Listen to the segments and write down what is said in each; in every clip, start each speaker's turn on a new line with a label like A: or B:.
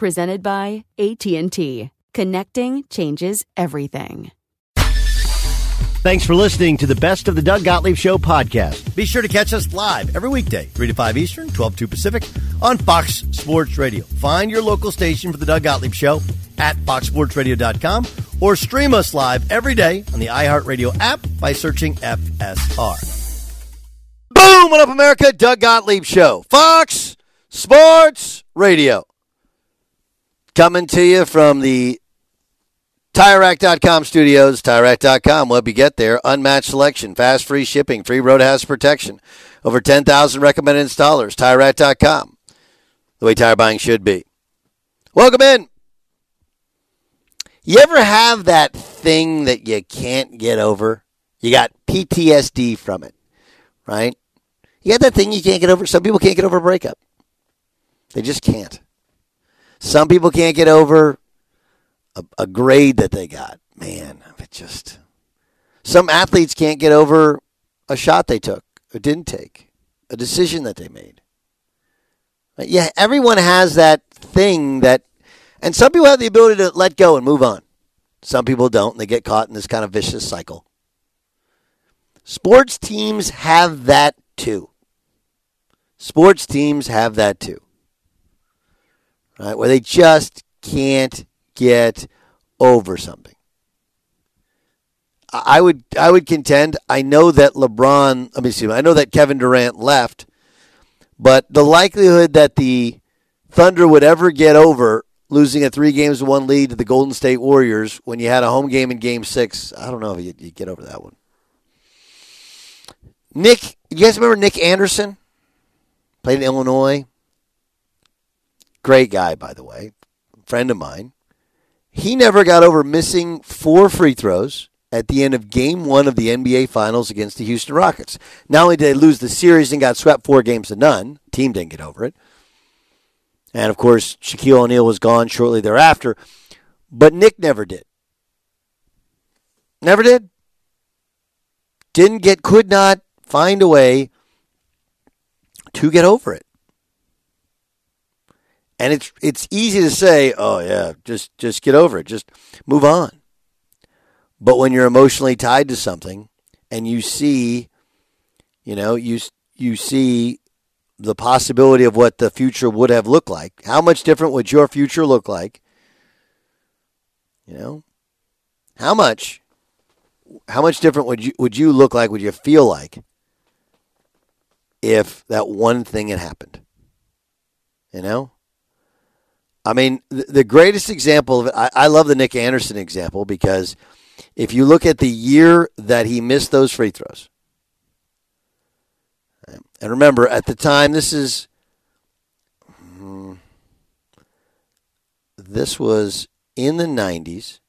A: Presented by AT&T. Connecting changes everything.
B: Thanks for listening to the Best of the Doug Gottlieb Show podcast. Be sure to catch us live every weekday, 3 to 5 Eastern, 12 to 2 Pacific, on Fox Sports Radio. Find your local station for the Doug Gottlieb Show at foxsportsradio.com or stream us live every day on the iHeartRadio app by searching FSR. Boom! What up, America? Doug Gottlieb Show. Fox Sports Radio. Coming to you from the TireRack.com studios, TireRack.com. What you get there, unmatched selection, fast free shipping, free road hazard protection, over 10,000 recommended installers, TireRack.com. The way tire buying should be. Welcome in. You ever have that thing that you can't get over? You got PTSD from it, right? You got that thing you can't get over. Some people can't get over a breakup. They just can't. Some people can't get over a, a grade that they got. Man, it just. Some athletes can't get over a shot they took or didn't take, a decision that they made. Yeah, everyone has that thing that, and some people have the ability to let go and move on. Some people don't, and they get caught in this kind of vicious cycle. Sports teams have that too. Sports teams have that too right? Where they just can't get over something. I would I would contend. I know that LeBron. Let me see. I know that Kevin Durant left, but the likelihood that the Thunder would ever get over losing a three games to one lead to the Golden State Warriors when you had a home game in Game Six, I don't know if you you get over that one. Nick, you guys remember Nick Anderson? Played in Illinois. Great guy, by the way, friend of mine. He never got over missing four free throws at the end of game one of the NBA Finals against the Houston Rockets. Not only did they lose the series and got swept four games to none, team didn't get over it. And of course, Shaquille O'Neal was gone shortly thereafter, but Nick never did. Never did. Didn't get, could not find a way to get over it. And it's it's easy to say, "Oh yeah, just just get over it. Just move on." But when you're emotionally tied to something and you see, you know, you you see the possibility of what the future would have looked like. How much different would your future look like? You know? How much how much different would you would you look like, would you feel like if that one thing had happened? You know? I mean, the, greatest example of it, I, I love the Nick Anderson example because if you look at the year that he missed those free throws, and remember, at the time, this is. hmm, This was in the 90s,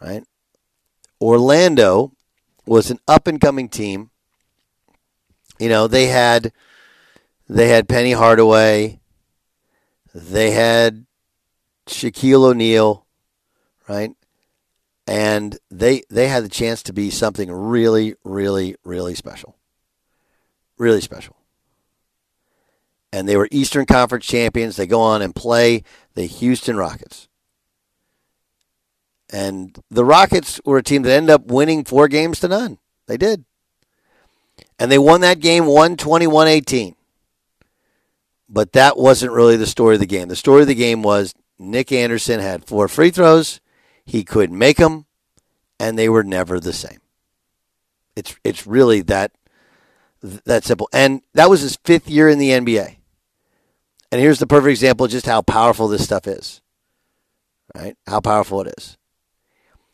B: right? Orlando was an up and coming team. You know, they had they had Penny Hardaway, they had Shaquille O'Neal, right? And they they had the chance to be something really, really, really special. Really special. and they were Eastern Conference champions. They go on and play the Houston Rockets. And the Rockets were a team that ended up winning four games to none. They did. And they won that game 121 18. But that wasn't really the story of the game. The story of the game was Nick Anderson had four free throws. He couldn't make them, and they were never the same. It's it's really that that simple. And that was his fifth year in the NBA. And here's the perfect example of just how powerful this stuff is. Right? How powerful it is.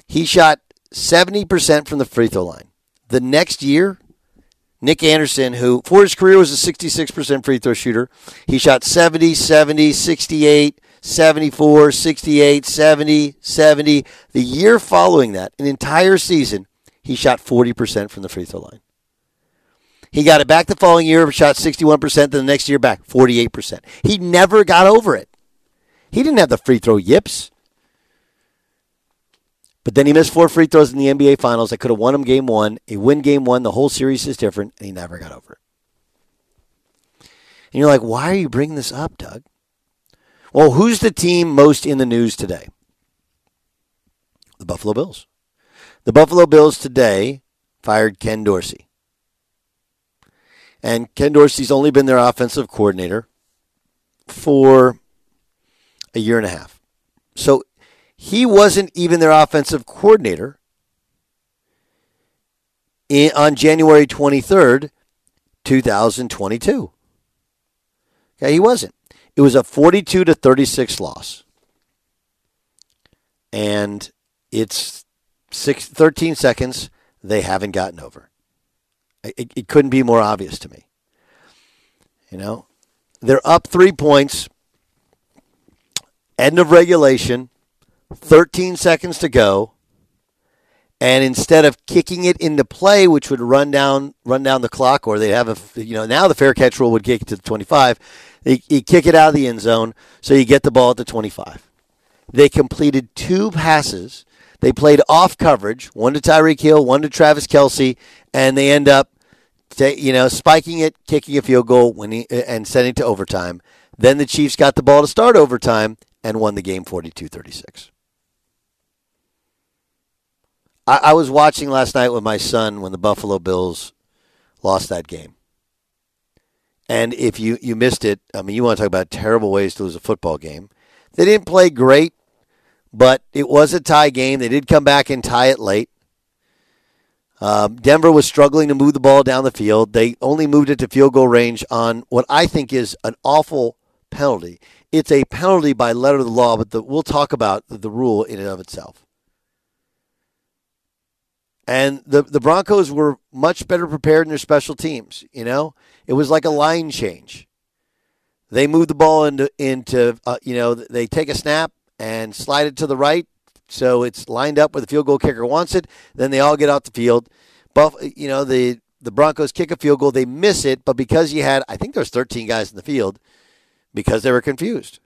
B: He shot 70% from the free throw line. The next year, Nick Anderson, who for his career was a 66% free throw shooter, he shot 70, 70, 68, 74, 68, 70, 70. The year following that, an entire season, he shot 40% from the free throw line. He got it back the following year, shot 61%, then the next year back, 48%. He never got over it. He didn't have the free throw yips. But then he missed four free throws in the NBA Finals. I could have won him game one. He win game one. The whole series is different, and he never got over it. And you're like, why are you bringing this up, Doug? Well, who's the team most in the news today? The Buffalo Bills. The Buffalo Bills today fired Ken Dorsey. And Ken Dorsey's only been their offensive coordinator for a year and a half. So he wasn't even their offensive coordinator in, on January 23rd, 2022. Okay, he wasn't. It was a 42 to 36 loss. And it's six, 13 seconds they haven't gotten over. It, it couldn't be more obvious to me. You know, they're up three points. End of regulation. 13 seconds to go. And instead of kicking it into play, which would run down run down the clock, or they'd have a you know now the fair catch rule would kick it to the 25. They, you kick it out of the end zone, so you get the ball at the 25. They completed two passes. They played off coverage, one to Tyreek Hill, one to Travis Kelce, and they end up, you know, spiking it, kicking a field goal, winning, and sending to overtime. Then the Chiefs got the ball to start overtime and won the game 42 36. I, I was watching last night with my son when the Buffalo Bills lost that game. And if you, you missed it, I mean, you want to talk about terrible ways to lose a football game. They didn't play great, but it was a tie game. They did come back and tie it late. Um, Denver was struggling to move the ball down the field. They only moved it to field goal range on what I think is an awful penalty. It's a penalty by letter of the law, but the, we'll talk about the rule in and of itself. And the, the Broncos were much better prepared in their special teams. You know, it was like a line change. They move the ball into into uh, you know they take a snap and slide it to the right, so it's lined up where the field goal kicker wants it. Then they all get off the field. Buff, you know the the Broncos kick a field goal, they miss it, but because you had I think there's 13 guys in the field, because they were confused.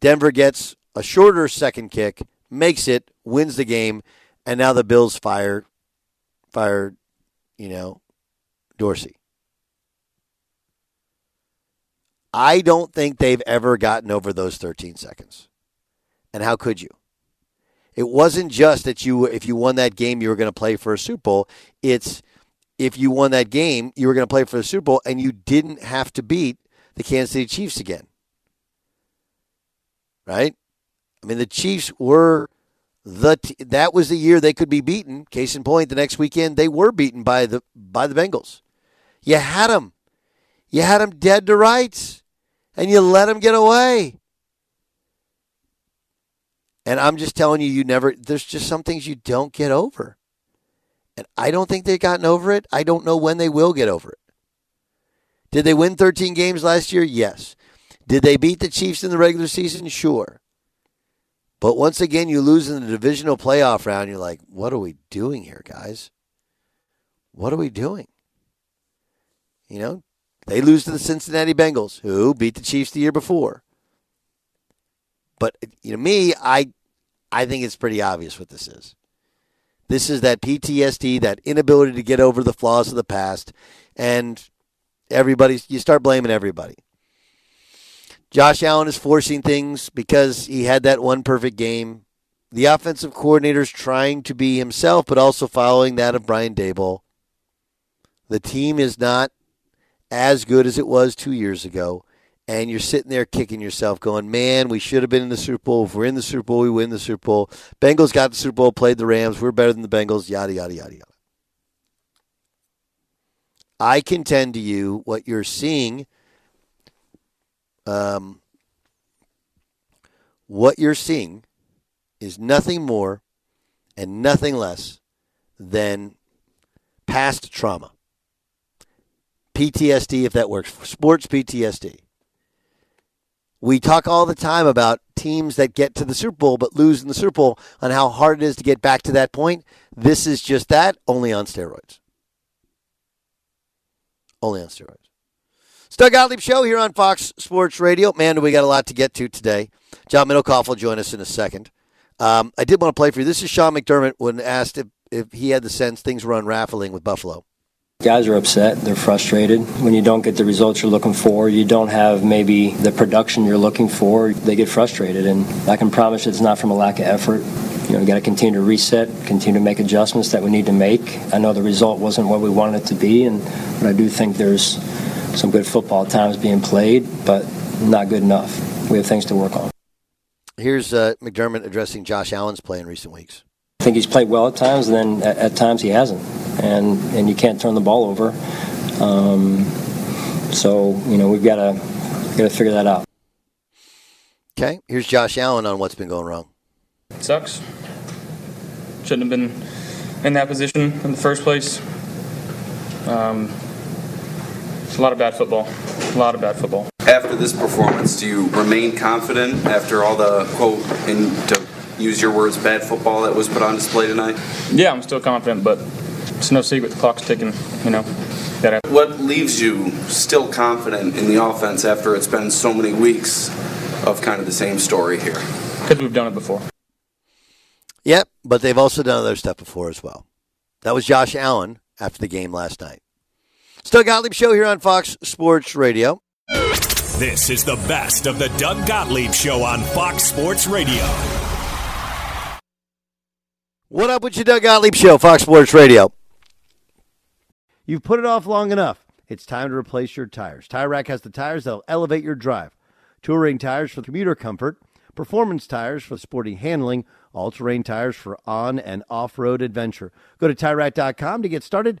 B: Denver gets a shorter second kick, makes it, wins the game, and now the Bills fire fire, you know, Dorsey. I don't think they've ever gotten over those 13 seconds. And how could you? It wasn't just that you if you won that game you were going to play for a Super Bowl. It's if you won that game, you were going to play for the Super Bowl and you didn't have to beat the Kansas City Chiefs again. Right? I mean, the Chiefs were the t- that was the year they could be beaten. Case in point, the next weekend they were beaten by the by the Bengals. You had them, you had them dead to rights, and you let them get away. And I'm just telling you, you never. There's just some things you don't get over, and I don't think they've gotten over it. I don't know when they will get over it. Did they win 13 games last year? Yes. Did they beat the Chiefs in the regular season? Sure. But once again, you lose in the divisional playoff round. You're like, what are we doing here, guys? What are we doing? You know, they lose to the Cincinnati Bengals, who beat the Chiefs the year before. But you know, me, I, I think it's pretty obvious what this is. This is that PTSD, that inability to get over the flaws of the past, and everybody you start blaming everybody. Josh Allen is forcing things because he had that one perfect game. The offensive coordinator is trying to be himself, but also following that of Brian Daboll. The team is not as good as it was two years ago. And you're sitting there kicking yourself, going, man, we should have been in the Super Bowl. If we're in the Super Bowl, we win the Super Bowl. Bengals got the Super Bowl, played the Rams. We're better than the Bengals, yada, yada, yada, yada. I contend to you what you're seeing. Um, what you're seeing is nothing more and nothing less than past trauma. PTSD, if that works, sports PTSD. We talk all the time about teams that get to the Super Bowl but lose in the Super Bowl on how hard it is to get back to that point. This is just that, only on steroids. Only on steroids. Doug Gottlieb Show here on Fox Sports Radio. Man, we got a lot to get to today. John Middlekauff will join us in a second. Um, I did want to play for you. This is Sean McDermott when asked if, if he had the sense things were unraveling with Buffalo.
C: Guys are upset. They're frustrated. When you don't get the results you're looking for, you don't have maybe the production you're looking for, they get frustrated. And I can promise it's not from a lack of effort. You know, we got to continue to reset, continue to make adjustments that we need to make. I know the result wasn't what we wanted it to be, and but I do think there's some good football times being played, but not good enough. We have things to work on.
B: Here's uh, McDermott addressing Josh Allen's play in recent weeks.
C: I think he's played well at times, and then at, at times he hasn't, and and you can't turn the ball over. Um, so you know we've got to got to figure that out.
B: Okay, here's Josh Allen on what's been going wrong.
D: It sucks. Shouldn't have been in that position in the first place. Um, it's a lot of bad football. A lot of bad football.
E: After this performance, do you remain confident after all the quote and to use your words, bad football that was put on display tonight?
D: Yeah, I'm still confident, but it's no secret the clock's ticking. You know. Gotta
E: What leaves you still confident in the offense after it's been so many weeks of kind of the same story here?
D: because we've done it before.
B: Yep, but they've also done other stuff before as well. That was Josh Allen after the game last night. Still Gottlieb Show here on Fox Sports Radio.
F: This is the best of the Doug Gottlieb Show on Fox Sports Radio.
B: What up with your Doug Gottlieb Show, Fox Sports Radio? You've put it off long enough. It's time to replace your tires. Tire Rack has the tires that'll elevate your drive. Touring tires for commuter comfort, performance tires for sporty handling, all-terrain tires for on and off-road adventure. Go to TireRack.com to get started.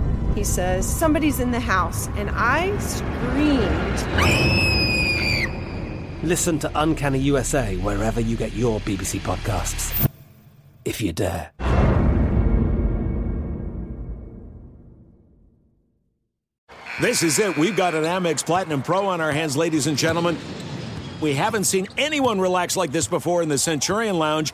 G: He says, Somebody's in the house, and I screamed.
H: Listen to Uncanny USA wherever you get your BBC podcasts, if you dare.
F: This is it. We've got an Amex Platinum Pro on our hands, ladies and gentlemen. We haven't seen anyone relax like this before in the Centurion Lounge.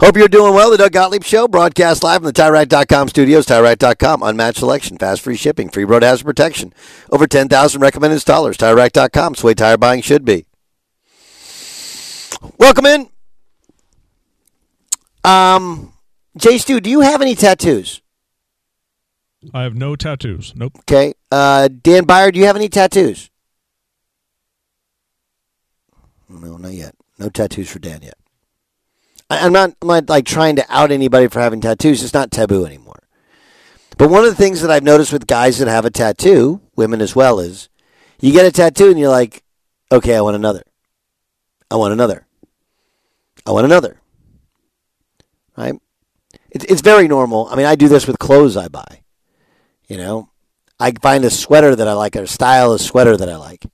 B: Hope you're doing well. The Doug Gottlieb Show, broadcast live from the TireRack.com studios. TireRack.com, unmatched selection, fast free shipping, free road hazard protection. Over 10,000 recommended installers. TireRack.com, it's the way tire buying should be. Welcome in. Um, Jay Stu, do you have any tattoos?
I: I have no tattoos. Nope.
B: Okay. Uh, Dan Byer, do you have any tattoos? No, not yet. No tattoos for Dan yet. I, I'm not. I'm not like trying to out anybody for having tattoos. It's not taboo anymore. But one of the things that I've noticed with guys that have a tattoo, women as well, is you get a tattoo and you're like, okay, I want another. I want another. I want another. Right? It's it's very normal. I mean, I do this with clothes I buy. You know, I find a sweater that I like, or a style of sweater that I like.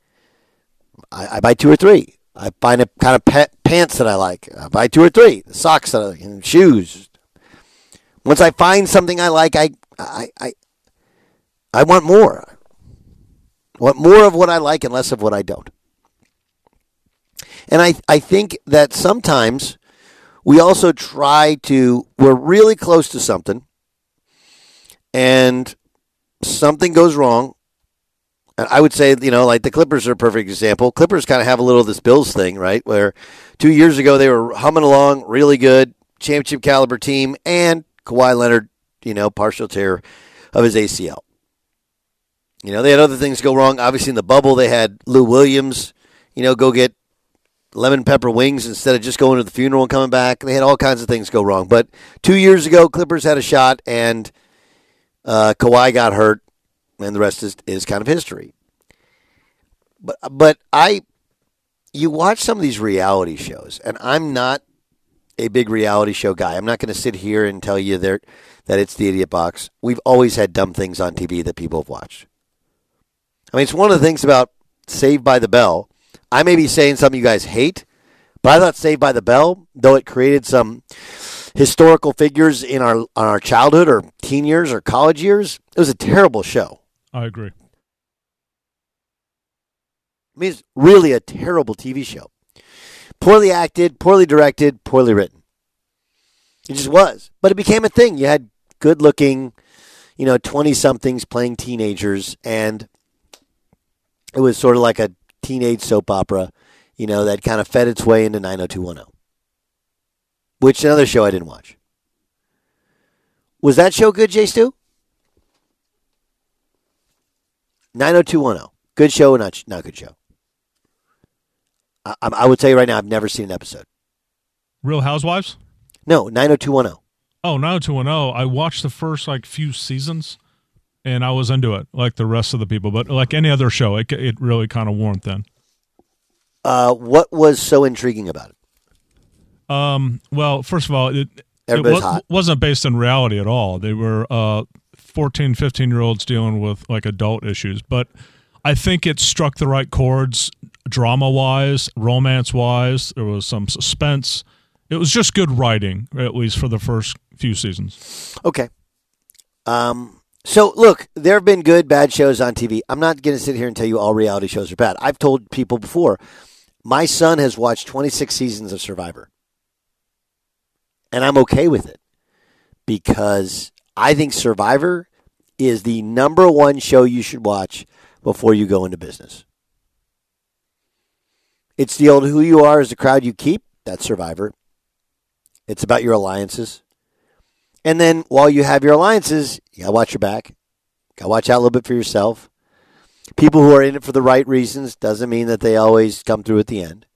B: I, I buy two or three. I find a kind of pants that I like. I buy two or three. Socks that I like, and shoes. Once I find something I like, I I I, I want more. I want more of what I like and less of what I don't. And I I think that sometimes we also try to we're really close to something and something goes wrong and I would say, you know, like the Clippers are a perfect example. Clippers kind of have a little of this Bills thing, right? Where two years ago they were humming along, really good, championship caliber team, and Kawhi Leonard, you know, partial tear of his ACL. You know, they had other things go wrong. Obviously, in the bubble, they had Lou Williams, you know, go get lemon pepper wings instead of just going to the funeral and coming back. They had all kinds of things go wrong. But two years ago, Clippers had a shot, and uh, Kawhi got hurt and the rest is, is kind of history. But but I, you watch some of these reality shows, and I'm not a big reality show guy. I'm not going to sit here and tell you that that it's the idiot box. We've always had dumb things on TV that people have watched. I mean, it's one of the things about Saved by the Bell. I may be saying something you guys hate, but I thought Saved by the Bell, though it created some historical figures in our on our childhood or teen years or college years, it was a terrible show.
I: I agree.
B: I mean, it's really a terrible TV show. Poorly acted, poorly directed, poorly written. It just was. But it became a thing. You had good looking, you know, 20 somethings playing teenagers, and it was sort of like a teenage soap opera, you know, that kind of fed its way into 90210, which another show I didn't watch. Was that show good, Jay Stu? 90210. Good show not, not good show? I, I would tell you right now, I've never seen an episode.
I: Real Housewives?
B: No, 90210.
I: Oh, 90210. I watched the first like few seasons and I was into it like the rest of the people, but like any other show, it, it really kind of wore thin.
B: Uh, what was so intriguing about it?
I: Um, well, first of all, it, it
B: was,
I: wasn't based in reality at all. They were uh, 14, 15 year olds dealing with like adult issues, but I think it struck the right chords drama wise, romance wise. There was some suspense. It was just good writing, at least for the first few seasons.
B: Okay. Um, so look, there have been good, bad shows on TV. I'm not going to sit here and tell you all reality shows are bad. I've told people before. My son has watched 26 seasons of Survivor, and I'm okay with it because I think Survivor is the number one show you should watch before you go into business. It's the old who you are is the crowd you keep. That's Survivor. It's about your alliances. And then while you have your alliances, you got to watch your back. Got to watch out a little bit for yourself. People who are in it for the right reasons doesn't mean that they always come through at the end.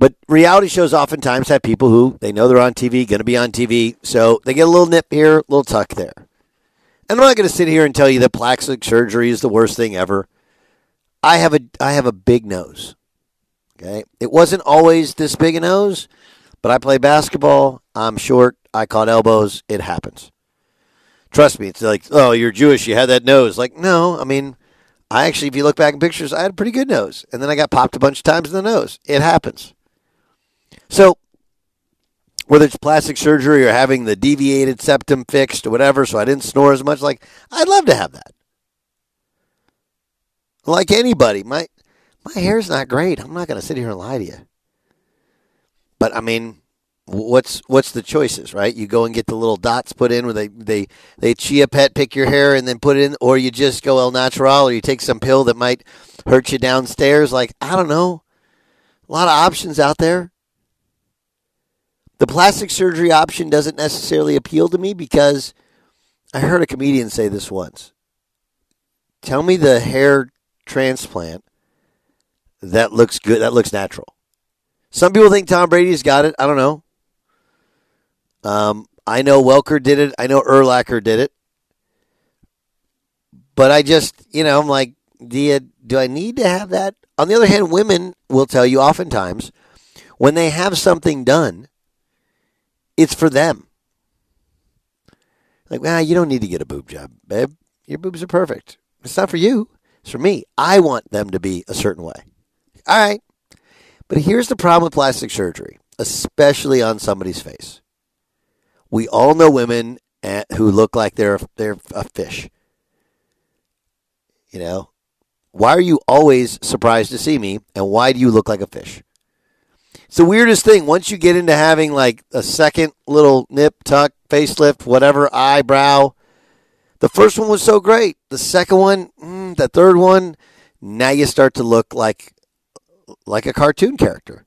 B: But reality shows oftentimes have people who they know they're on TV, going to be on TV, so they get a little nip here, a little tuck there. And I'm not going to sit here and tell you that plastic surgery is the worst thing ever. I have a I have a big nose. Okay, it wasn't always this big a nose, but I play basketball. I'm short. I caught elbows. It happens. Trust me. It's like, oh, you're Jewish. You had that nose. Like, no. I mean, I actually, if you look back in pictures, I had a pretty good nose, and then I got popped a bunch of times in the nose. It happens. So, whether it's plastic surgery or having the deviated septum fixed or whatever, so I didn't snore as much, like, I'd love to have that. Like anybody, my my hair's not great. I'm not going to sit here and lie to you. But I mean, what's what's the choices, right? You go and get the little dots put in where they they they chia pet pick your hair and then put it in, or you just go el natural, or you take some pill that might hurt you downstairs. Like I don't know, a lot of options out there. The plastic surgery option doesn't necessarily appeal to me because I heard a comedian say this once. Tell me the hair transplant that looks good, that looks natural. Some people think Tom Brady's got it. I don't know. Um, I know Welker did it. I know Urlacher did it. But I just, you know, I'm like, do you, do I need to have that? On the other hand, women will tell you oftentimes when they have something done, it's for them. Like, well, you don't need to get a boob job, babe. Your boobs are perfect. It's not for you. It's for me. I want them to be a certain way. All right. But here's the problem with plastic surgery, especially on somebody's face. We all know women eh, who look like they're they're a fish. You know, why are you always surprised to see me, and why do you look like a fish? It's the weirdest thing. Once you get into having like a second little nip, tuck, facelift, whatever, eyebrow, the first one was so great. The second one, mm, the third one, now you start to look like like a cartoon character.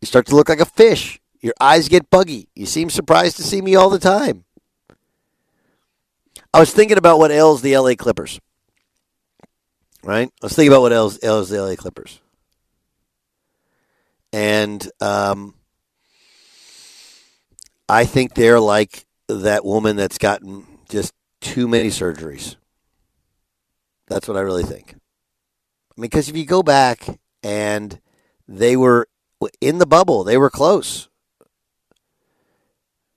B: You start to look like a fish. Your eyes get buggy. You seem surprised to see me all the time. I was thinking about what ails the LA Clippers. Right? I was thinking about what ails, ails the LA Clippers. And um, I think they're like that woman that's gotten just too many surgeries. That's what I really think. I mean, because if you go back and they were in the bubble, they were close.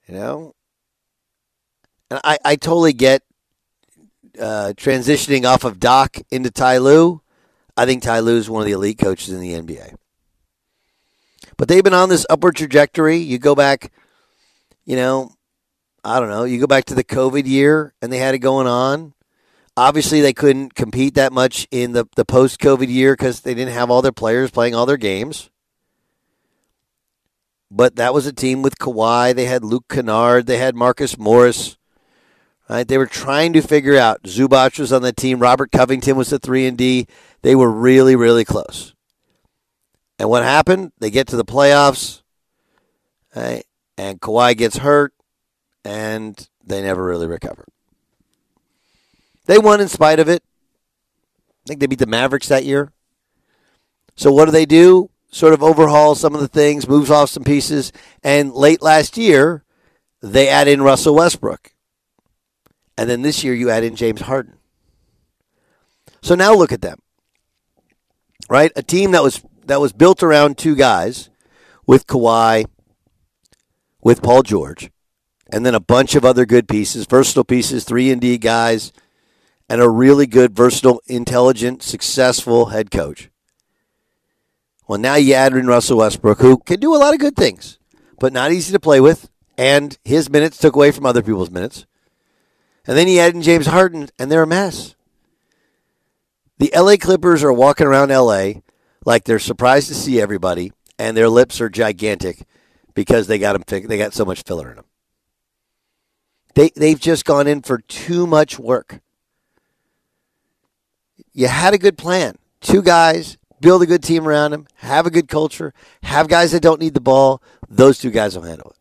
B: You know? And I, I totally get uh, transitioning off of Doc into Ty. I think Ty is one of the elite coaches in the NBA. But they've been on this upward trajectory. You go back, you know, I don't know, you go back to the COVID year and they had it going on. Obviously, they couldn't compete that much in the, the post COVID year because they didn't have all their players playing all their games. But that was a team with Kawhi. They had Luke Kennard. They had Marcus Morris. Right? They were trying to figure out. Zubac was on the team. Robert Covington was the three and D. They were really, really close. And what happened? They get to the playoffs, right? and Kawhi gets hurt, and they never really recover. They won in spite of it. I think they beat the Mavericks that year. So what do they do? Sort of overhaul some of the things, moves off some pieces, and late last year, they add in Russell Westbrook. And then this year you add in James Harden. So now look at them. Right? A team that was that was built around two guys with Kawhi, with Paul George, and then a bunch of other good pieces, versatile pieces, three and D guys, and a really good, versatile, intelligent, successful head coach. Well, now you add in Russell Westbrook, who can do a lot of good things, but not easy to play with, and his minutes took away from other people's minutes. And then you add in James Harden, and they're a mess. The LA Clippers are walking around LA like they're surprised to see everybody, and their lips are gigantic because they got them. They got so much filler in them. They they've just gone in for too much work. You had a good plan. Two guys, build a good team around them, have a good culture, have guys that don't need the ball. Those two guys will handle it.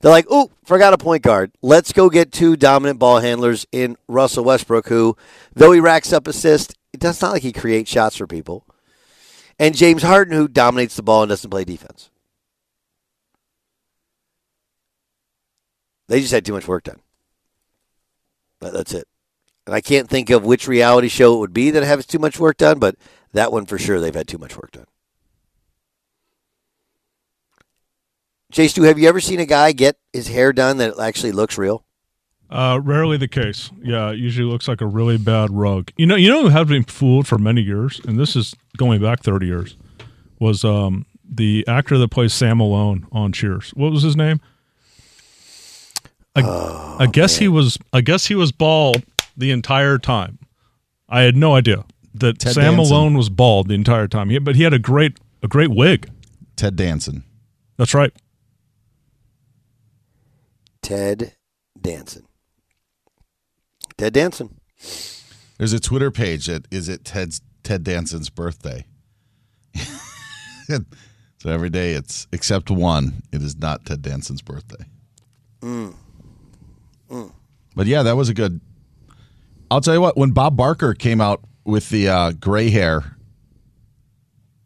B: They're like, oh, forgot a point guard. Let's go get two dominant ball handlers in Russell Westbrook, who, though he racks up assists, it does not like he creates shots for people and James Harden, who dominates the ball and doesn't play defense. They just had too much work done. That's it. And I can't think of which reality show it would be that has too much work done, but that one for sure they've had too much work done. Chase, do have you ever seen a guy get his hair done that actually looks real?
I: Uh, rarely the case. Yeah, it usually looks like a really bad rug. You know, you know who have been fooled for many years, and this is going back thirty years, was um, the actor that plays Sam Malone on Cheers. What was his name? I, oh, I guess man. he was. I guess he was bald the entire time. I had no idea that Ted Sam Danson. Malone was bald the entire time. He, but he had a great a great wig.
J: Ted Danson.
I: That's right.
B: Ted Danson. Ted Danson.
J: There's a Twitter page that is it Ted's Ted Danson's birthday. so every day it's except one. It is not Ted Danson's birthday.
B: Mm.
J: But yeah, that was a good. I'll tell you what. When Bob Barker came out with the uh, gray hair,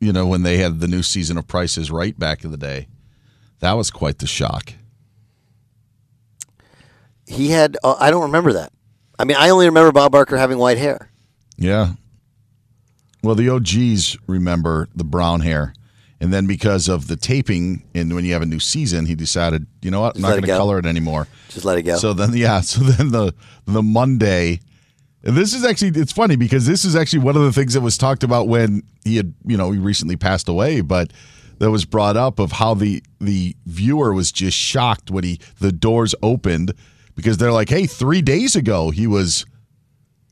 J: you know, when they had the new season of Prices Right back in the day, that was quite the shock.
B: He had. Uh, I don't remember that. I mean, I only remember Bob Barker having white hair.
J: Yeah. Well, the OGs remember the brown hair. And then because of the taping and when you have a new season, he decided, you know what, I'm
B: Just
J: not going to
B: go.
J: color it anymore.
B: Just let it go.
J: So then yeah, so then the the Monday and this is actually it's funny because this is actually one of the things that was talked about when he had, you know, he recently passed away, but that was brought up of how the the viewer was just shocked when he the doors opened because they're like, "Hey, 3 days ago he was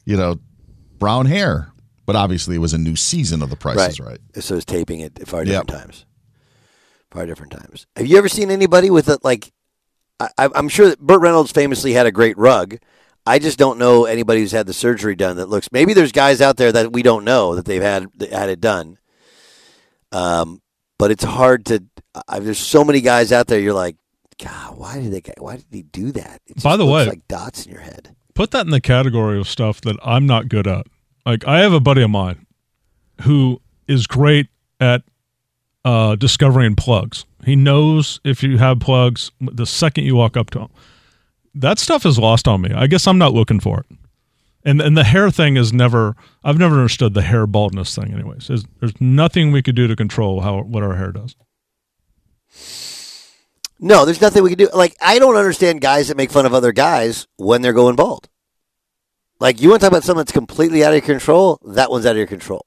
J: you know, brown hair." But obviously it was a new season of the prices right.
B: So it's taping it at far different times. Far different times. Have you ever seen anybody with a like? I, I- I'm sure that Burt Reynolds famously had a great rug. I just don't know anybody who's had the surgery done that looks. Maybe there's guys out there that we don't know that they've had had it done. Um, but it's hard to. I, there's so many guys out there. You're like, God, why did they? get- Why did he do that? It
I: By the way-
B: like dots in your head.
I: put that in the category of stuff that I'm not good at. Like I have a buddy of mine who is great at uh, discovering plugs. He knows if you have plugs the second you walk up to him. That stuff is lost on me. I guess I'm not looking for it. And and the hair thing is never. I've never understood the hair baldness thing. Anyways, there's, there's nothing we could do to control how what our hair does.
B: No, there's nothing we can do. Like, I don't understand guys that make fun of other guys when they're going bald. Like, you want to talk about something that's completely out of your control? That one's out of your control.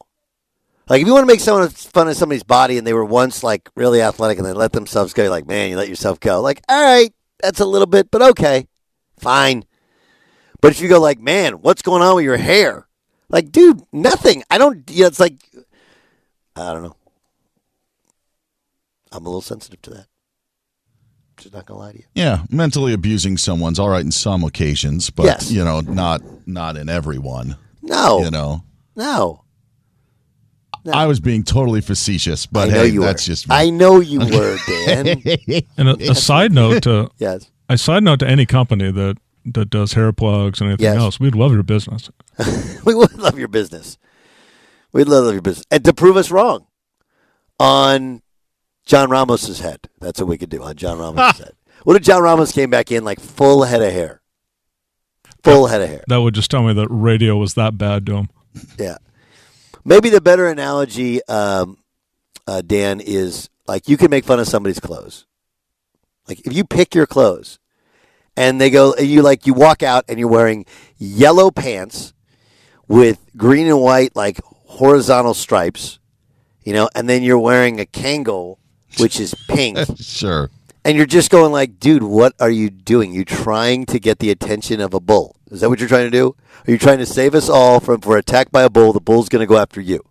B: Like, if you want to make someone fun of somebody's body and they were once like really athletic and they let themselves go, like, man, you let yourself go. Like, all right, that's a little bit, but okay, fine. But if you go like, man, what's going on with your hair? Like, dude, nothing. I don't. You know, it's like, I don't know. I'm a little sensitive to that. Just not gonna lie to you.
J: Yeah, mentally abusing someone's all right in some occasions, but
B: Yes.
J: you know, not not in every one.
B: No.
J: You know.
B: No.
J: I was being totally facetious, but hey,
B: you
J: that's
B: were.
J: just me.
B: I know you were, Dan.
I: And a, a side note to
B: Yes.
I: a side note to any company that that does hair plugs and anything
B: Yes.
I: else, we'd love your business.
B: we would love your business. We'd love your business. And to prove us wrong on John Ramos's head. That's what we could do on John Ramos's head. What if John Ramos came back in like full head of hair? Full head of hair.
I: That would just tell me that radio was that bad to him.
B: Yeah. Maybe the better analogy, um, uh, Dan, is like you can make fun of somebody's clothes. Like if you pick your clothes and they go, and you like, you walk out and you're wearing yellow pants with green and white, like horizontal stripes, you know, and then you're wearing a Kangol, which is pink.
J: sure.
B: And you're just going like, dude, what are you doing? You trying to get the attention of a bull? Is that what you're trying to do? Are you trying to save us all from for attacked by a bull? The bull's going to go after you.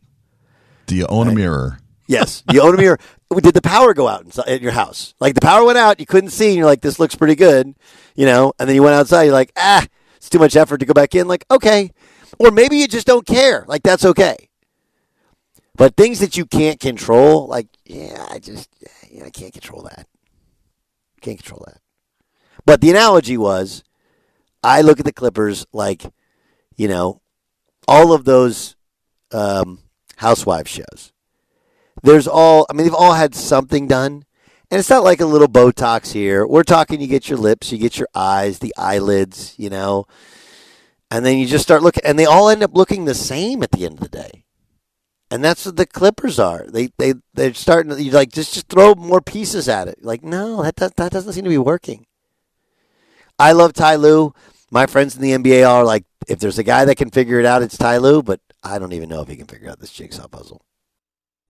J: Do you own a mirror?
B: Yes, you own a mirror. Did the power go out inside, at your house? Like the power went out, you couldn't see, and you're like, this looks pretty good, you know. And then you went outside, you're like, ah, it's too much effort to go back in. Like, okay, or maybe you just don't care. Like that's okay. But things that you can't control, like, yeah, I just, yeah, I can't control that. Can't control that. But the analogy was, I look at the Clippers like, you know, all of those um, housewife shows. There's all, I mean, they've all had something done. And it's not like a little Botox here. We're talking you get your lips, you get your eyes, the eyelids, you know, and then you just start looking, and they all end up looking the same at the end of the day. And that's what the Clippers are. They they they're starting to you like just just throw more pieces at it. Like no, that does, that doesn't seem to be working. I love Ty Lue. My friends in the NBA are like, if there's a guy that can figure it out, it's Ty Lue. But I don't even know if he can figure out this jigsaw puzzle.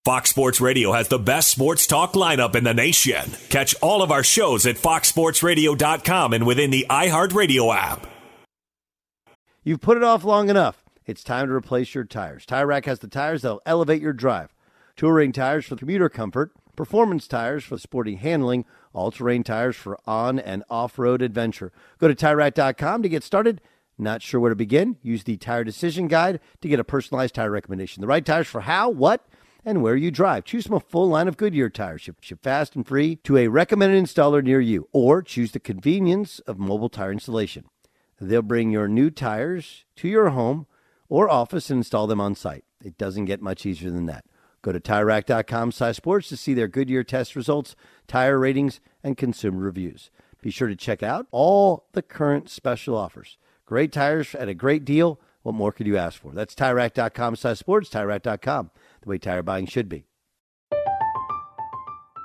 F: Fox Sports Radio has the best sports talk lineup in the nation. Catch all of our shows at foxsportsradio.com and within the iHeartRadio app.
K: You've put it off long enough. It's time to replace your tires. Tire Rack has the tires that'll elevate your drive. Touring tires for commuter comfort, performance tires for sporty handling, all-terrain tires for on and off-road adventure. Go to TireRack.com to get started. Not sure where to begin? Use the Tire Decision Guide to get a personalized tire recommendation. The right tires for how, what,
B: and where you drive. Choose from a full line of Goodyear tires, ship, ship fast and free to a recommended installer near you, or choose the convenience of mobile tire installation. They'll bring your new tires to your home or office and install them on site. It doesn't get much easier than that. Go to TireRack.com slash sports to see their Goodyear test results, tire ratings, and consumer reviews. Be sure to check out all the current special offers. Great tires at a great deal. What more could you ask for? That's TireRack.com slash sports, TireRack.com, the way tire buying should be.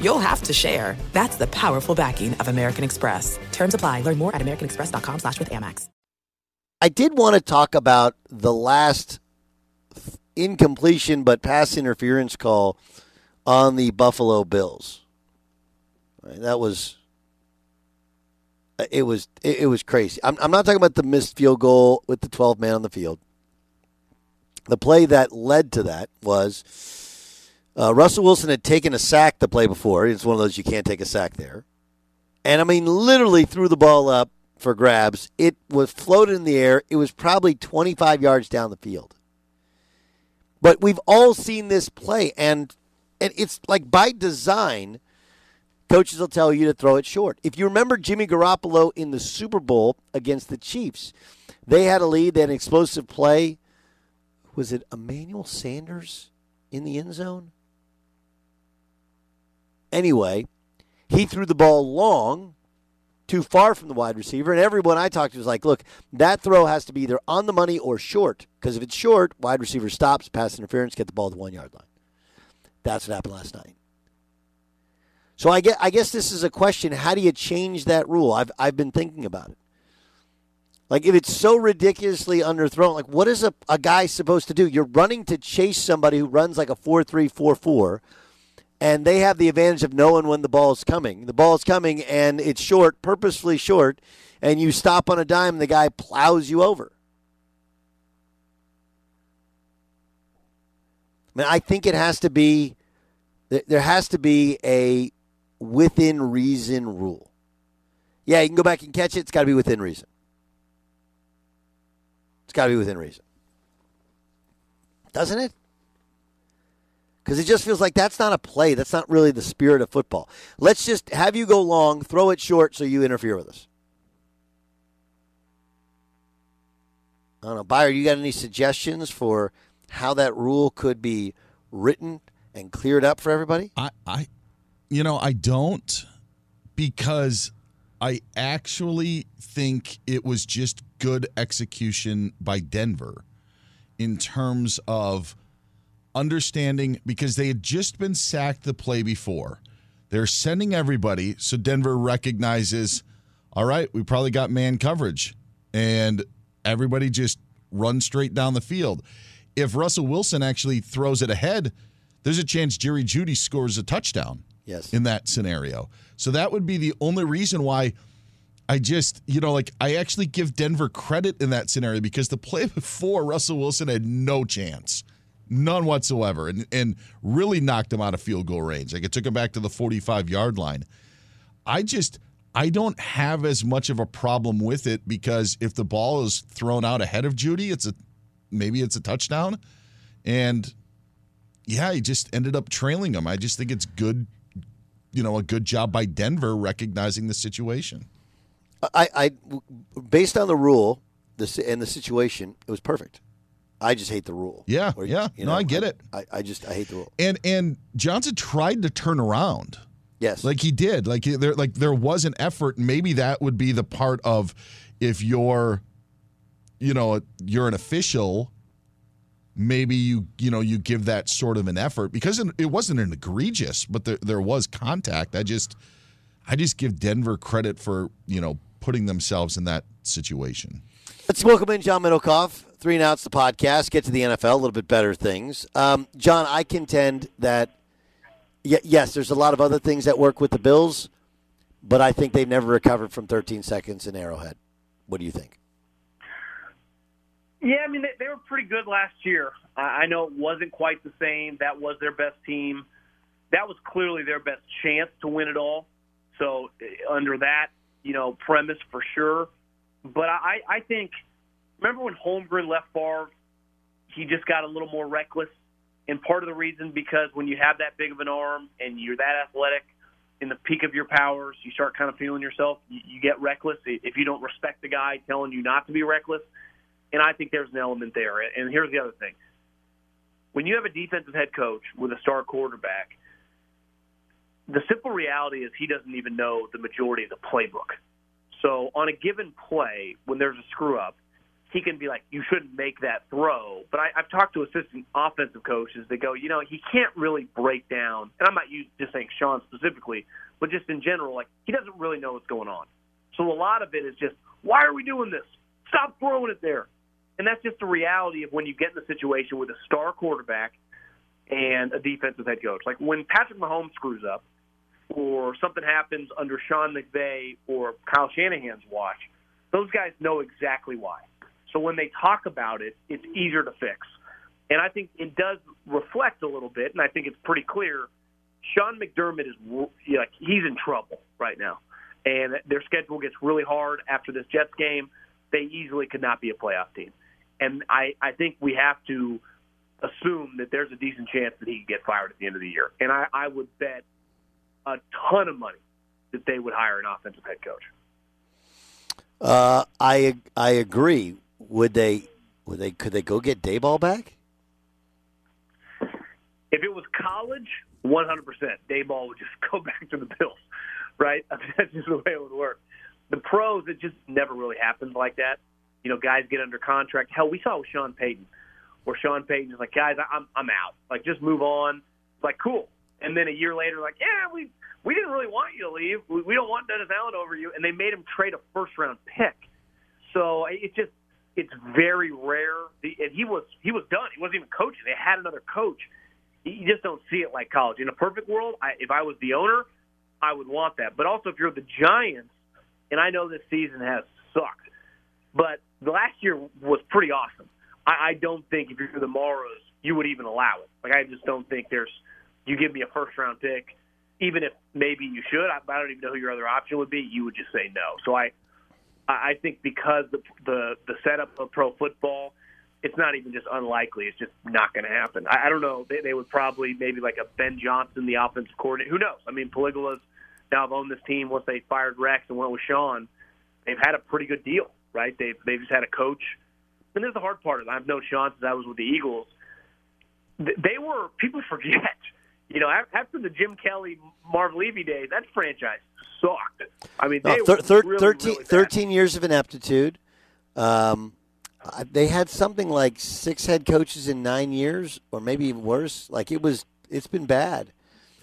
L: you'll have to share. That's the powerful backing of American Express. Terms apply. Learn more at americanexpress.com slash with Amex.
B: I did want to talk about the last incompletion but pass interference call on the Buffalo Bills. That was it was it, it was crazy. I'm, I'm not talking about the missed field goal with the 12 man on the field. The play that led to that was uh, Russell Wilson had taken a sack the play before. It's one of those you can't take a sack there. And I mean, literally threw the ball up for grabs. It was floated in the air. It was probably 25 yards down the field. But we've all seen this play, and, and it's like by design, coaches will tell you to throw it short. If you remember Jimmy Garoppolo in the Super Bowl against the Chiefs, they had a lead, they had an explosive play was it Emmanuel Sanders in the end zone? Anyway, he threw the ball long, too far from the wide receiver, and everyone I talked to was like, look, that throw has to be either on the money or short, because if it's short, wide receiver stops, pass interference, get the ball to the one yard line. That's what happened last night. So I get I guess this is a question, how do you change that rule? I've I've been thinking about it. Like if it's so ridiculously underthrown, like what is a, a guy supposed to do? You're running to chase somebody who runs like a four three four four, and they have the advantage of knowing when the ball is coming. The ball is coming and it's short, purposefully short, and you stop on a dime and the guy plows you over. I mean, I think it has to be there has to be a within reason rule. Yeah, you can go back and catch it. It's got to be within reason. It's got to be within reason. Doesn't it? Because it just feels like that's not a play. That's not really the spirit of football. Let's just have you go long, throw it short so you interfere with us. I don't know. Buyer, you got any suggestions for how that rule could be written and cleared up for everybody?
J: I, I you know, I don't because I actually think it was just good execution by Denver in terms of understanding because they had just been sacked the play before. They're sending everybody so Denver recognizes, all right, we probably got man coverage. And everybody just runs straight down the field. If Russell Wilson actually throws it ahead, there's a chance Jerry Jeudy scores a touchdown.
B: Yes.
J: In that scenario. So that would be the only reason why I just, you know, like I actually give Denver credit in that scenario because the play before Russell Wilson had no chance. None whatsoever. And and really knocked him out of field goal range. Like it took him back to the 45 yard line. I just I don't have as much of a problem with it because if the ball is thrown out ahead of Jeudy, it's a maybe it's a touchdown. And yeah, he just ended up trailing him. I just think it's good you know a good job by Denver recognizing the situation.
B: I, I based on the rule, this and the situation, it was perfect. I just hate the rule.
J: Yeah,
B: Or,
J: yeah.
B: you
J: no,
B: know,
J: I get it.
B: I, I just I hate the rule.
J: And and Johnson tried to turn around.
M: Yes.
J: Like he did. Like there like there was an effort. Maybe that would be the part of if you're you know, you're an official, maybe you you know, you give that sort of an effort because it, it wasn't an egregious, but there there was contact. I just I just give Denver credit for, you know, putting themselves in that situation.
M: Let's welcome in John Middlekauff. Three and outs the podcast. Get to the NFL, a little bit better things. Um, John, I contend that y- yes, there's a lot of other things that work with the Bills, but I think they've never recovered from 13 seconds in Arrowhead. What do you think?
N: Yeah, I mean they, they were pretty good last year. I, know it wasn't quite the same. That was their best team. That was clearly their best chance to win it all. So uh, under that, you know, premise for sure. But I, I think, remember when Holmgren left Favre, he just got a little more reckless. And part of the reason because when you have that big of an arm and you're that athletic, in the peak of your powers, you start kind of feeling yourself. You, you get reckless if you don't respect the guy telling you not to be reckless. And I think there's an element there. And here's the other thing: when you have a defensive head coach with a star quarterback, the simple reality is he doesn't even know the majority of the playbook. So on a given play, when there's a screw up, he can be like, "You shouldn't make that throw." But I, I've talked to assistant offensive coaches that go, "You know, he can't really break down." And I'm not just saying Sean specifically, but just in general, like he doesn't really know what's going on. So a lot of it is just, "Why are we doing this? Stop throwing it there." And that's just the reality of when you get in the situation with a star quarterback and a defensive head coach. Like when Patrick Mahomes screws up, or something happens under Sean McVay or Kyle Shanahan's watch, those guys know exactly why. So when they talk about it, it's easier to fix. And I think it does reflect a little bit, and I think it's pretty clear. Sean McDermott is like he's in trouble right now, and their schedule gets really hard after this Jets game. They easily could not be a playoff team, and I I think we have to assume that there's a decent chance that he could get fired at the end of the year. And I, I would bet a ton of money that they would hire an offensive head coach.
M: Uh, I I agree. Would they? Would they? Could they go get Daboll back?
N: If it was college, one hundred percent, Daboll would just go back to the Bills, right? I mean, that's just the way it would work. The pros, it just never really happens like that. You know, guys get under contract. Hell, we saw with Sean Payton, where Sean Payton is like, guys, I'm I'm out. Like, just move on. It's like, cool. And then a year later, like, yeah, we we didn't really want you to leave. We, we don't want Dennis Allen over you, and they made him trade a first round pick. So it just it's very rare. The, and he was he was done. He wasn't even coaching. They had another coach. You just don't see it like college. In a perfect world, I, if I was the owner, I would want that. But also, if you're the Giants, and I know this season has sucked, but the last year was pretty awesome. I, I don't think if you're the Maras, you would even allow it. Like I just don't think there's. You give me a first round pick, even if maybe you should. I, I don't even know who your other option would be. You would just say no. So I, I think because the the the setup of pro football, it's not even just unlikely. It's just not going to happen. I, I don't know. They, they would probably maybe like a Ben Johnson, the offensive coordinator. Who knows? I mean, Pegula's now have owned this team once they fired Rex and went with Sean. They've had a pretty good deal, right? They've they've just had a coach. And this is the hard part of it. I've known Sean since I was with the Eagles. They were people forget you know, after the Jim Kelly, Marv Levy days, that franchise sucked. I mean, they
M: no, thir- thir-
N: really,
M: 13,
N: really
M: 13 years of ineptitude. Um, they had something like six head coaches in nine years, or maybe even worse. Like it was, it's been bad,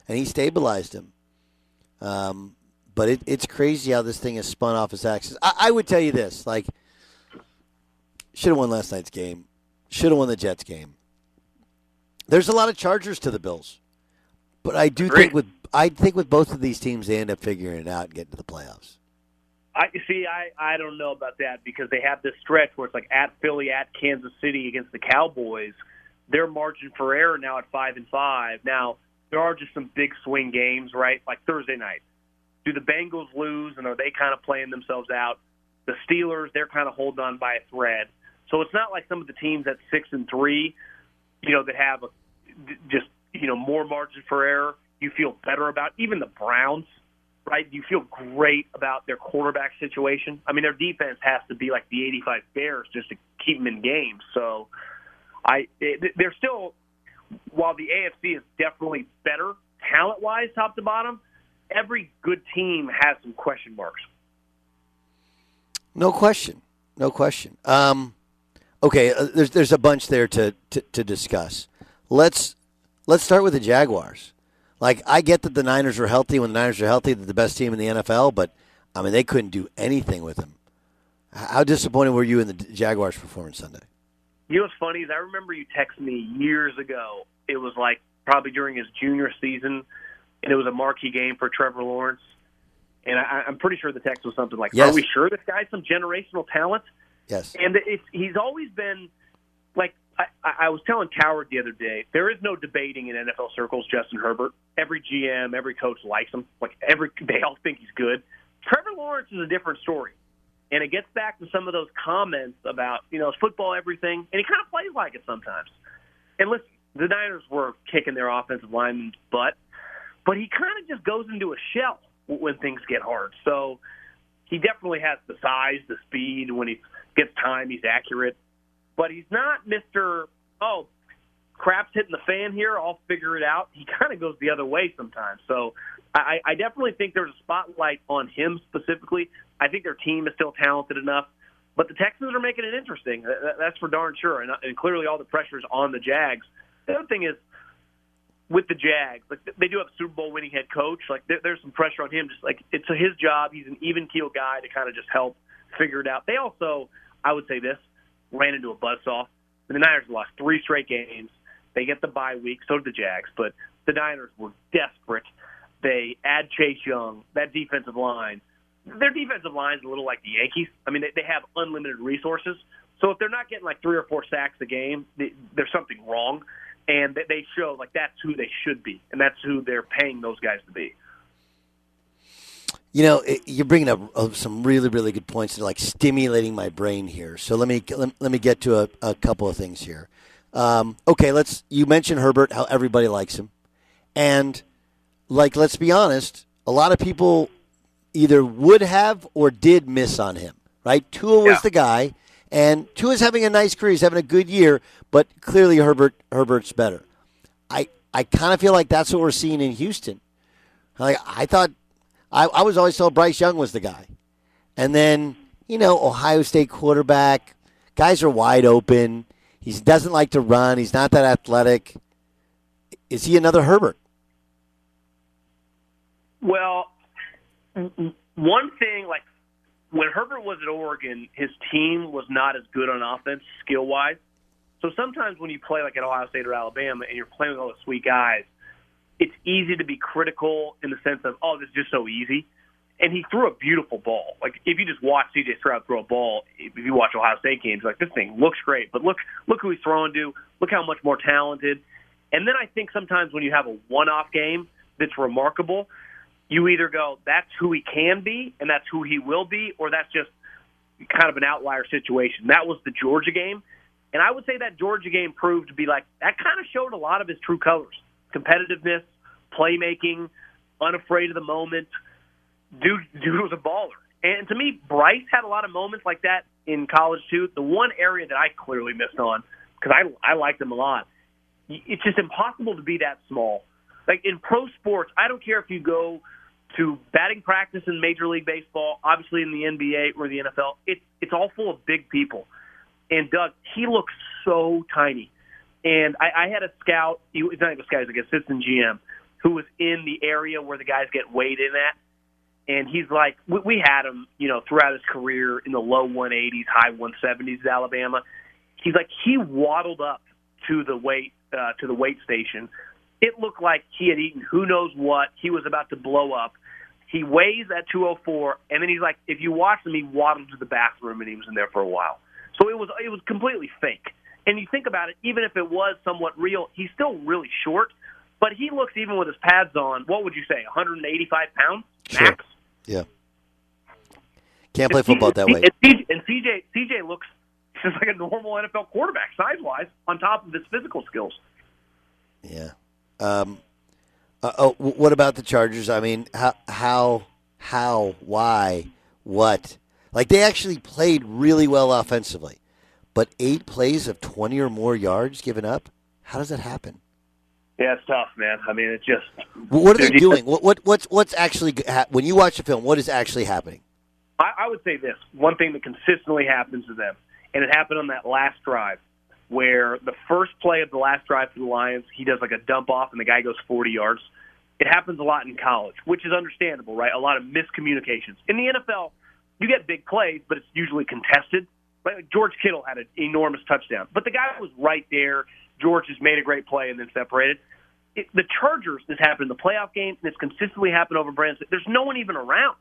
M: and he stabilized him. Um, but it, it's crazy how this thing has spun off its axis. I, I would tell you this: like, should have won last night's game. Should have won the Jets game. There's a lot of Chargers to the Bills. But I do
N: Agreed.
M: think with I think with both of these teams, they end up figuring it out and getting to the playoffs.
N: I see. I I don't know about that because they have this stretch where it's like at Philly, at Kansas City against the Cowboys. Their margin for error now at five and five. Now there are just some big swing games, right? Like Thursday night. Do the Bengals lose and are they kind of playing themselves out? The Steelers, they're kind of holding on by a thread. So it's not like some of the teams at six and three, you know, that have a, just you know more margin for error. You feel better about even the Browns, right? You feel great about their quarterback situation. I mean, their defense has to be like the '85 Bears just to keep them in games. So, I they're still while the AFC is definitely better talent wise, top to bottom. every good team has some question marks.
B: No question. No question. Um, okay, uh, there's there's a bunch there to, to, to discuss. Let's let's start with the Jaguars. Like I get that the Niners are healthy. When the Niners are healthy, they're the best team in the NFL. But I mean, they couldn't do anything with him. How disappointed were you in the Jaguars' performance Sunday?
N: You know what's funny is I remember you texted me years ago. It was like probably during his junior season, and it was a marquee game for Trevor Lawrence. And I, I'm pretty sure the text was something like,
B: Yes.
N: "Are we sure this guy's some generational talent?"
B: Yes.
N: And it's, he's always been like I, I was telling Coward the other day. There is no debating in NFL circles Justin Herbert. Every GM, every coach likes him. Like every they all think he's good. Trevor Lawrence is a different story. And it gets back to some of those comments about, you know, football everything? And he kind of plays like it sometimes. And listen, the Niners were kicking their offensive lineman's butt, but he kind of just goes into a shell when things get hard. So he definitely has the size, the speed. When he gets time, he's accurate. But he's not Mr. Oh, crap's hitting the fan here. I'll figure it out. He kind of goes the other way sometimes. So I, I definitely think there's a spotlight on him specifically. I think their team is still talented enough. But the Texans are making it interesting. That's for darn sure. And, and clearly, all the pressure's on the Jags. The other thing is, with the Jags, like they do have a Super Bowl winning head coach. Like there, there's some pressure on him. Just like it's his job. He's an even keel guy to kind of just help figure it out. They also, I would say this, ran into a buzzsaw. The Niners lost three straight games. They get the bye week. So did the Jags. But the Niners were desperate. They add Chase Young. That defensive line. Their defensive line is a little like the Yankees. I mean, they, they have unlimited resources. So if they're not getting like three or four sacks a game, th- there's something wrong. And they- they show like that's who they should be, and that's who they're paying those guys to be.
B: You know, it, you're bringing up uh, some really, really good points that are like stimulating my brain here. So let me let, let me get to a, a couple of things here. Um, okay, let's. You mentioned Herbert, how everybody likes him, and like, let's be honest, a lot of people either would have or did miss on him. Right? Tua was
N: Yeah.
B: the guy, and Tua's having a nice career. He's having a good year, but clearly Herbert Herbert's better. I I kind of feel like that's what we're seeing in Houston. Like I thought, I, I was always told Bryce Young was the guy, and then you know Ohio State quarterback, guys are wide open. He doesn't like to run. He's not that athletic. Is he another Herbert?
N: Well, one thing like when Herbert was at Oregon, his team was not as good on offense skill wise. So sometimes when you play like at Ohio State or Alabama and you're playing with all the sweet guys, it's easy to be critical in the sense of, oh, this is just so easy. And he threw a beautiful ball. Like if you just watch CJ Stroud throw a ball, if you watch Ohio State games, like this thing looks great. But look, look who he's throwing to. Look how much more talented. And then I think sometimes when you have a one-off game that's remarkable, you either go, that's who he can be and that's who he will be, or that's just kind of an outlier situation. That was the Georgia game. And I would say that Georgia game proved to be like, that kind of showed a lot of his true colors competitiveness, playmaking, unafraid of the moment. Dude, dude was a baller. And to me, Bryce had a lot of moments like that in college too. The one area that I clearly missed on because I I liked him a lot. It's just impossible to be that small. Like in pro sports, I don't care if you go to batting practice in Major League Baseball, obviously in the NBA or the NFL. It's it's all full of big people. And Doug, he looks so tiny. And I, I had a scout. He, he's not even a scout; he's like assistant GM who was in the area where the guys get weighed in at. And he's like, we, we had him, you know, throughout his career in the low 180s, high 170s at Alabama. He's like, he waddled up to the weight uh, to the weight station. It looked like he had eaten who knows what. He was about to blow up. He weighs at 204, and then he's like, if you watch him, he waddled to the bathroom, and he was in there for a while. So it was it was completely fake. And you think about it, even if it was somewhat real, he's still really short. But he looks even with his pads on. What would you say? 185 pounds max.
B: Yeah. Can't play football that way.
N: And CJ, and CJ CJ looks just like a normal NFL quarterback size wise, on top of his physical skills.
B: Yeah. Um, uh, oh, what about the Chargers? I mean, how, how, how, why, what? Like they actually played really well offensively, but eight plays of twenty or more yards given up. How does that happen?
N: Yeah, it's tough, man. I mean, it's just.
B: What are they doing? What what what's what's actually ha- when you watch the film? What is actually happening?
N: I, I would say this one thing that consistently happens to them, and it happened on that last drive, where the first play of the last drive for the Lions, he does like a dump off, and the guy goes 40 yards. It happens a lot in college, which is understandable, right? A lot of miscommunications. In the NFL, you get big plays, but it's usually contested. Right? Like George Kittle had an enormous touchdown, but the guy was right there. George has made a great play and then separated. It, the Chargers, this happened in the playoff game, and it's consistently happened over Brandon. There's no one even around.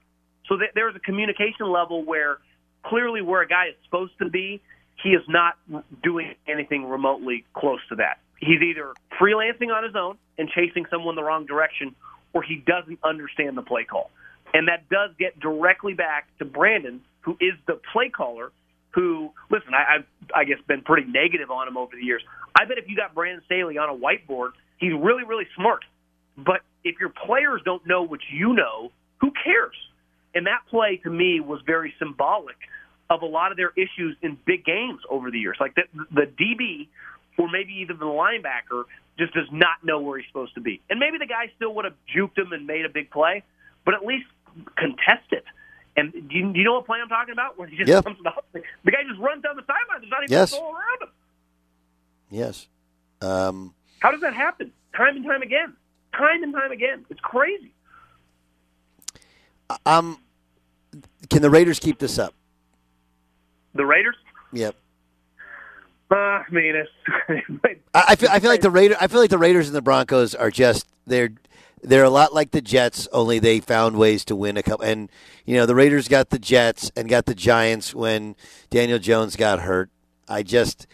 N: So th- there's a communication level where clearly where a guy is supposed to be, he is not doing anything remotely close to that. He's either freelancing on his own and chasing someone the wrong direction, or he doesn't understand the play call. And that does get directly back to Brandon, who is the play caller. Who, listen, I, I've, I guess, been pretty negative on him over the years. I bet if you got Brandon Staley on a whiteboard, he's really, really smart. But if your players don't know what you know, who cares? And that play to me was very symbolic of a lot of their issues in big games over the years. Like the, the DB or maybe even the linebacker just does not know where he's supposed to be. And maybe the guy still would have juked him and made a big play, but at least contest it. And do you, do you know what play I'm talking about? Where he just
B: Yeah.
N: comes up, the guy just runs down the sideline. There's not even
B: Yes.
N: a soul around him.
B: Yes. Um,
N: How does that happen? Time and time again. Time and time again. It's crazy.
B: um, can the Raiders keep this up?
N: The Raiders.
B: Yep.
N: Uh, I mean, it's
B: I, I feel I feel like the Raider I feel like the Raiders and the Broncos are just they're they're a lot like the Jets, only they found ways to win a couple. And you know, the Raiders got the Jets and got the Giants when Daniel Jones got hurt. I just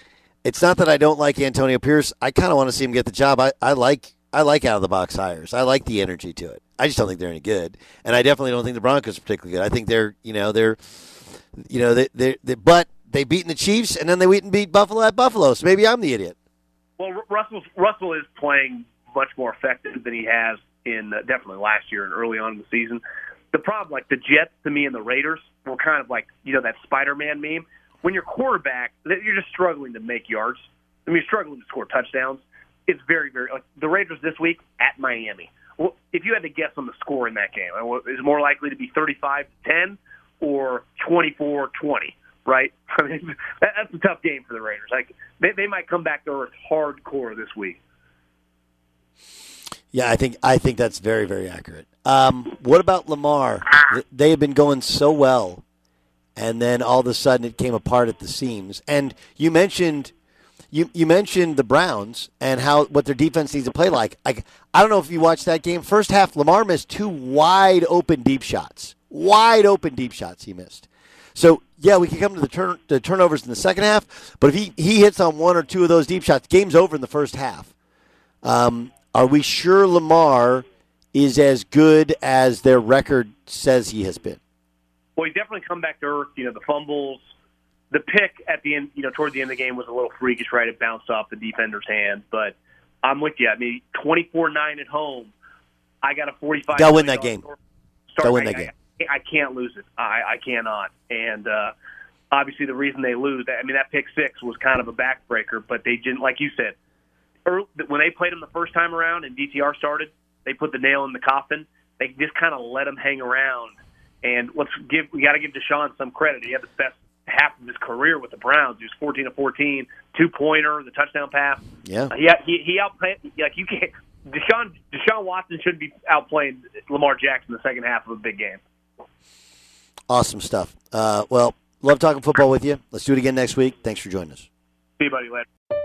B: it's not that I don't like Antonio Pierce. I kind of want to see him get the job. I, I like I like out of the box hires. I like the energy to it. I just don't think they're any good, and I definitely don't think the Broncos are particularly good. I think they're you know they're you know they they, they but they beaten the Chiefs and then they went and beat Buffalo at Buffalo. So maybe I'm the idiot.
N: Well, Russell Russell is playing much more effective than he has in uh, definitely last year and early on in the season. The problem, like the Jets to me and the Raiders, were kind of like you know that Spider-Man meme. When your quarterback, you're just struggling to make yards. I mean, you're struggling to score touchdowns. It's very, very like the Raiders this week at Miami. Well, if you had to guess on the score in that game, is it more likely to be 35 to 10 or 24 20? Right? I mean, that, that's a tough game for the Raiders. Like they, they might come back to earth hardcore this week.
B: Yeah, I think I think that's very very accurate. Um, what about Lamar? They have been going so well, and then all of a sudden it came apart at the seams. And you mentioned you you mentioned the Browns and how what their defense needs to play like. I I don't know if you watched that game. First half, Lamar missed two wide open deep shots. Wide open deep shots he missed. So yeah, we can come to the turn the turnovers in the second half, but if he, he hits on one or two of those deep shots, game's over in the first half. Um, are we sure Lamar is as good as their record says he has been?
N: Well, he definitely come back to earth. You know, the fumbles, the pick at the end. You know, toward the end of the game was a little freakish, right? It bounced off the defender's hand, but I'm with you. I mean, 24-9 at home. I got a 45.
B: They'll win that game.
N: Start,
B: They'll win
N: I-
B: that game.
N: I, I can't lose it. I, I cannot. And uh, obviously, the reason they lose, I mean, that pick six was kind of a backbreaker, but they didn't, like you said, early, when they played him the first time around and DTR started, they put the nail in the coffin. They just kind of let him hang around. And let's give we got to give Deshaun some credit. He had the best half of his career with the Browns. He was 14 to 14, two pointer, the touchdown pass.
B: Yeah.
N: He he, he outplayed like you can't. Deshaun Deshaun Watson should be outplaying Lamar Jackson in the second half of a big game.
B: Awesome stuff. Uh, well, love talking football with you. Let's do it again next week. Thanks for joining us.
N: See you, buddy. Later.